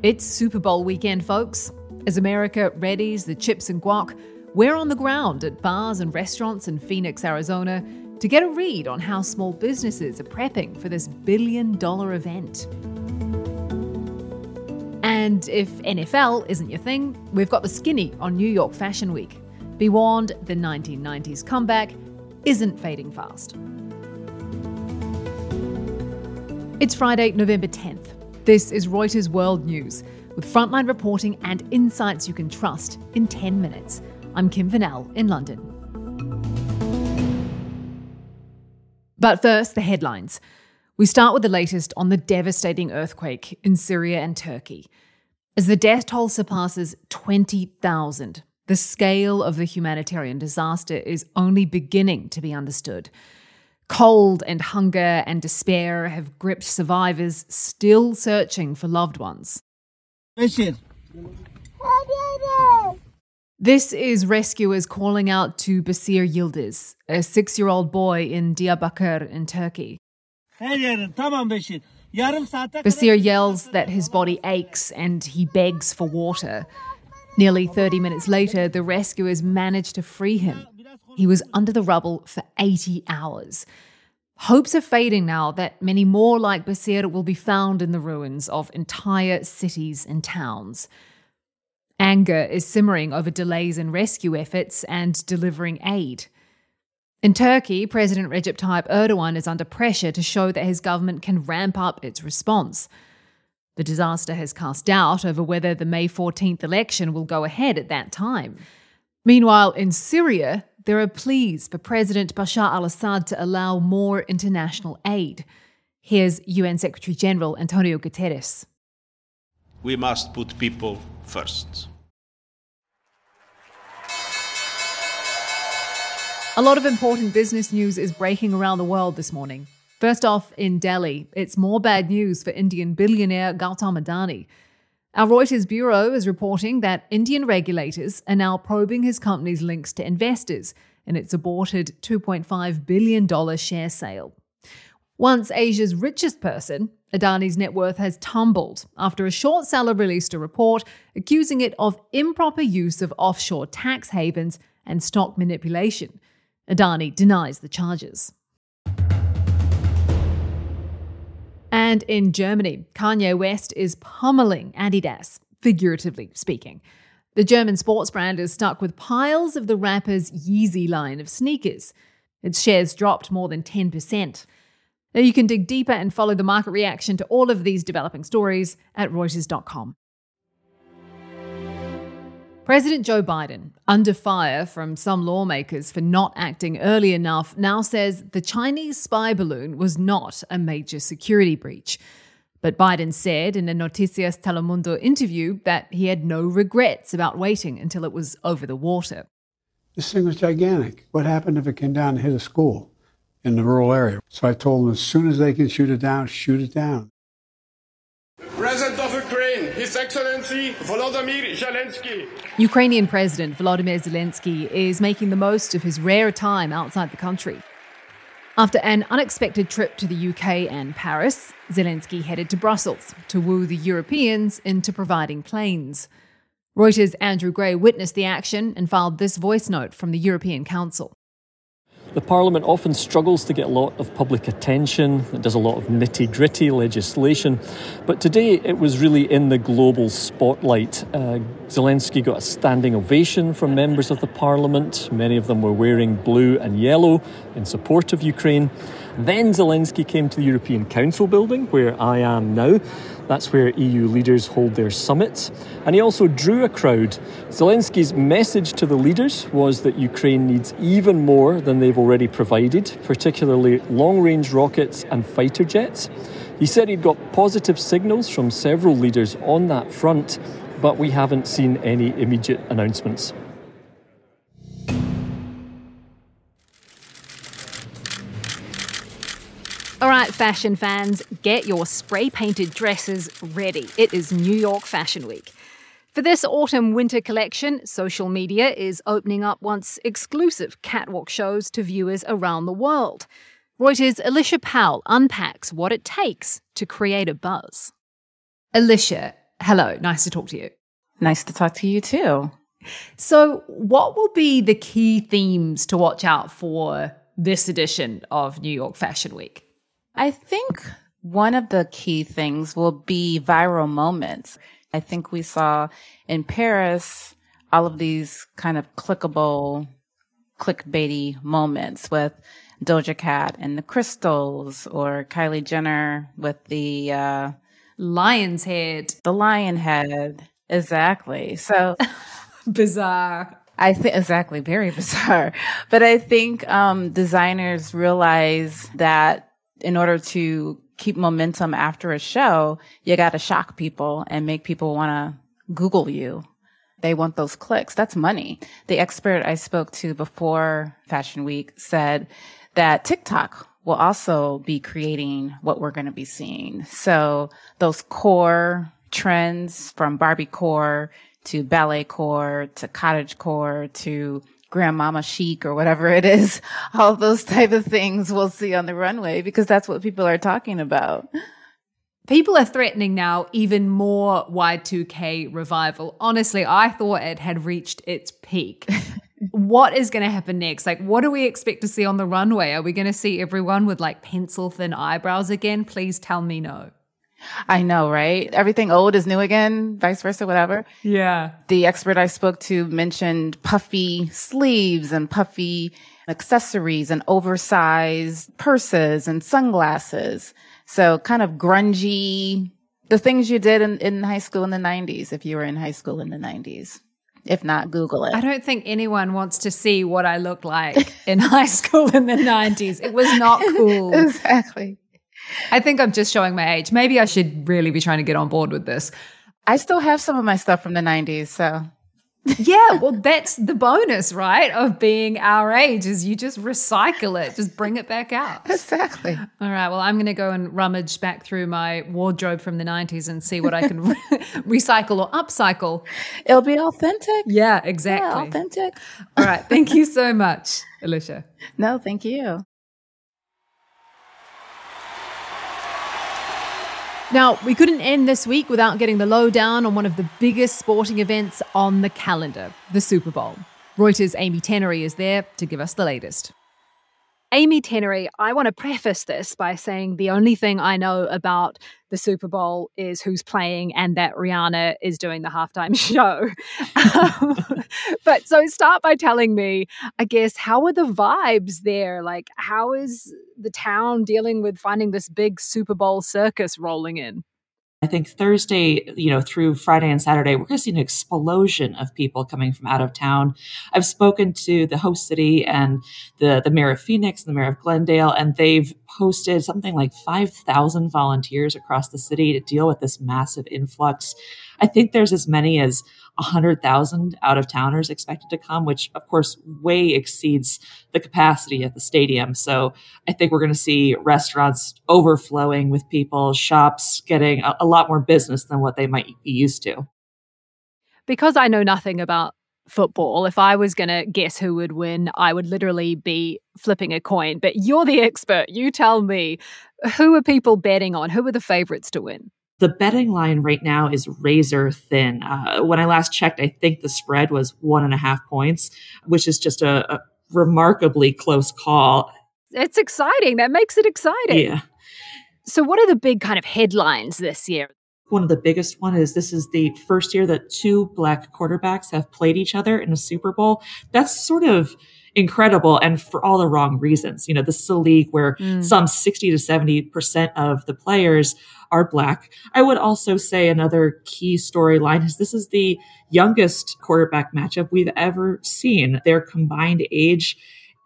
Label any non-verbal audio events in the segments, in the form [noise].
It's Super Bowl weekend, folks. As America readies the chips and guac, we're on the ground at bars and restaurants in Phoenix, Arizona, to get a read on how small businesses are prepping for this billion dollar event. And if NFL isn't your thing, we've got the skinny on New York Fashion Week. Be warned, the 1990s comeback isn't fading fast. It's Friday, November 10th. This is Reuters World News, with frontline reporting and insights you can trust in 10 minutes. I'm Kim Vanell in London. But first, the headlines. We start with the latest on the devastating earthquake in Syria and Turkey. As the death toll surpasses 20,000, the scale of the humanitarian disaster is only beginning to be understood. Cold and hunger and despair have gripped survivors still searching for loved ones. This is rescuers calling out to Basir Yildiz, a six year old boy in Diyarbakir in Turkey. Basir yells that his body aches and he begs for water. Nearly 30 minutes later, the rescuers manage to free him. He was under the rubble for 80 hours. Hopes are fading now that many more like Basir will be found in the ruins of entire cities and towns. Anger is simmering over delays in rescue efforts and delivering aid. In Turkey, President Recep Tayyip Erdogan is under pressure to show that his government can ramp up its response. The disaster has cast doubt over whether the May 14th election will go ahead at that time. Meanwhile, in Syria, there are pleas for President Bashar al Assad to allow more international aid. Here's UN Secretary General Antonio Guterres. We must put people first. A lot of important business news is breaking around the world this morning. First off, in Delhi, it's more bad news for Indian billionaire Gautam Adani. Our Reuters bureau is reporting that Indian regulators are now probing his company's links to investors in its aborted $2.5 billion share sale. Once Asia's richest person, Adani's net worth has tumbled after a short seller released a report accusing it of improper use of offshore tax havens and stock manipulation. Adani denies the charges. And in Germany, Kanye West is pummeling Adidas, figuratively speaking. The German sports brand is stuck with piles of the rapper's Yeezy line of sneakers. Its shares dropped more than 10%. Now you can dig deeper and follow the market reaction to all of these developing stories at Reuters.com. President Joe Biden, under fire from some lawmakers for not acting early enough, now says the Chinese spy balloon was not a major security breach. But Biden said in a Noticias Telemundo interview that he had no regrets about waiting until it was over the water. This thing was gigantic. What happened if it came down and hit a school in the rural area? So I told them as soon as they can shoot it down, shoot it down. His Excellency Volodymyr Zelensky. Ukrainian President Volodymyr Zelensky is making the most of his rare time outside the country. After an unexpected trip to the UK and Paris, Zelensky headed to Brussels to woo the Europeans into providing planes. Reuters' Andrew Gray witnessed the action and filed this voice note from the European Council. The Parliament often struggles to get a lot of public attention. It does a lot of nitty gritty legislation. But today it was really in the global spotlight. Uh, Zelensky got a standing ovation from members of the Parliament. Many of them were wearing blue and yellow in support of Ukraine. Then Zelensky came to the European Council building, where I am now. That's where EU leaders hold their summits. And he also drew a crowd. Zelensky's message to the leaders was that Ukraine needs even more than they've already provided, particularly long range rockets and fighter jets. He said he'd got positive signals from several leaders on that front, but we haven't seen any immediate announcements. All right, fashion fans, get your spray painted dresses ready. It is New York Fashion Week. For this autumn winter collection, social media is opening up once exclusive catwalk shows to viewers around the world. Reuters' Alicia Powell unpacks what it takes to create a buzz. Alicia, hello, nice to talk to you. Nice to talk to you too. So, what will be the key themes to watch out for this edition of New York Fashion Week? I think one of the key things will be viral moments. I think we saw in Paris all of these kind of clickable, clickbaity moments with Doja Cat and the crystals or Kylie Jenner with the uh, lion's head. The lion head. Exactly. So [laughs] bizarre. I think exactly very bizarre. But I think um, designers realize that in order to keep momentum after a show, you got to shock people and make people want to Google you. They want those clicks. That's money. The expert I spoke to before Fashion Week said that TikTok will also be creating what we're going to be seeing. So those core trends from Barbie core to ballet core to cottage core to grandmama chic or whatever it is, [laughs] all those type of things we'll see on the runway because that's what people are talking about. People are threatening now even more Y2K revival. Honestly, I thought it had reached its peak. [laughs] what is going to happen next? Like, what do we expect to see on the runway? Are we going to see everyone with like pencil thin eyebrows again? Please tell me no. I know, right? Everything old is new again, vice versa, whatever. Yeah. The expert I spoke to mentioned puffy sleeves and puffy accessories and oversized purses and sunglasses. So kind of grungy, the things you did in, in high school in the 90s, if you were in high school in the 90s. If not, Google it. I don't think anyone wants to see what I looked like in [laughs] high school in the 90s. It was not cool. [laughs] exactly. I think I'm just showing my age. Maybe I should really be trying to get on board with this. I still have some of my stuff from the 90s, so yeah, well, [laughs] that's the bonus, right? Of being our age is you just recycle it, just bring it back out. Exactly. All right. Well, I'm going to go and rummage back through my wardrobe from the 90s and see what I can re- [laughs] recycle or upcycle. It'll be authentic. Yeah, exactly. Yeah, authentic. All right. Thank you so [laughs] much, Alicia. No, thank you. Now, we couldn't end this week without getting the lowdown on one of the biggest sporting events on the calendar, the Super Bowl. Reuters' Amy Tennery is there to give us the latest. Amy Tennery, I want to preface this by saying the only thing I know about the Super Bowl is who's playing and that Rihanna is doing the halftime [laughs] show. Um, [laughs] but so start by telling me, I guess, how are the vibes there? Like, how is the town dealing with finding this big Super Bowl circus rolling in? I think Thursday, you know, through Friday and Saturday, we're going to see an explosion of people coming from out of town. I've spoken to the host city and the, the mayor of Phoenix and the mayor of Glendale, and they've posted something like 5,000 volunteers across the city to deal with this massive influx. I think there's as many as 100,000 out of towners expected to come, which of course way exceeds the capacity at the stadium. So I think we're going to see restaurants overflowing with people, shops getting a, a lot more business than what they might be used to. Because I know nothing about football, if I was going to guess who would win, I would literally be flipping a coin. But you're the expert. You tell me who are people betting on? Who are the favorites to win? The betting line right now is razor thin. Uh, when I last checked, I think the spread was one and a half points, which is just a, a remarkably close call. It's exciting. That makes it exciting. Yeah. So, what are the big kind of headlines this year? One of the biggest one is this is the first year that two black quarterbacks have played each other in a Super Bowl. That's sort of incredible and for all the wrong reasons. You know, this is a league where mm. some 60 to 70% of the players are black. I would also say another key storyline is this is the youngest quarterback matchup we've ever seen. Their combined age,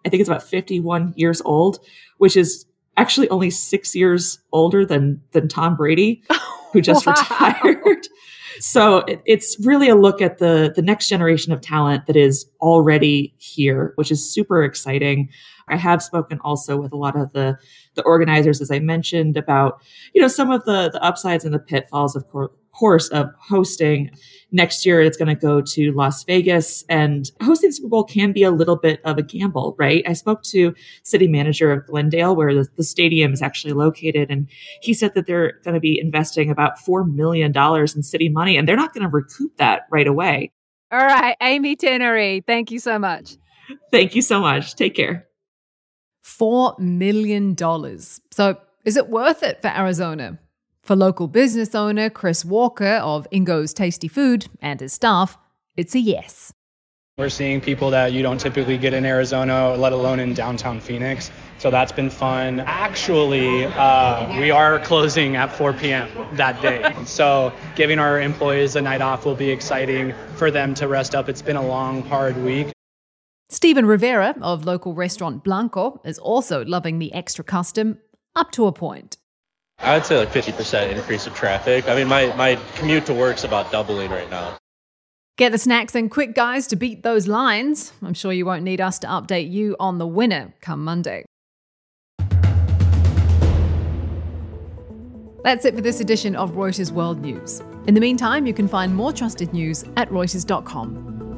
I think it's about 51 years old, which is actually only six years older than, than Tom Brady, [laughs] who just wow. retired. [laughs] So it, it's really a look at the the next generation of talent that is already here, which is super exciting. I have spoken also with a lot of the the organizers, as I mentioned, about you know some of the the upsides and the pitfalls of co- course, of hosting. Next year, it's going to go to Las Vegas and hosting Super Bowl can be a little bit of a gamble, right? I spoke to city manager of Glendale, where the, the stadium is actually located. And he said that they're going to be investing about $4 million in city money and they're not going to recoup that right away. All right, Amy Tennery, thank you so much. Thank you so much. Take care. $4 million. So, is it worth it for Arizona? For local business owner Chris Walker of Ingo's Tasty Food and his staff, it's a yes. We're seeing people that you don't typically get in Arizona, let alone in downtown Phoenix. So that's been fun. Actually, uh, we are closing at 4 p.m. that day. [laughs] So giving our employees a night off will be exciting for them to rest up. It's been a long, hard week. Stephen Rivera of local restaurant Blanco is also loving the extra custom up to a point. I would say like 50% increase of traffic. I mean, my, my commute to work's about doubling right now. Get the snacks and quick guys to beat those lines. I'm sure you won't need us to update you on the winner come Monday. That's it for this edition of Reuters World News. In the meantime, you can find more trusted news at Reuters.com.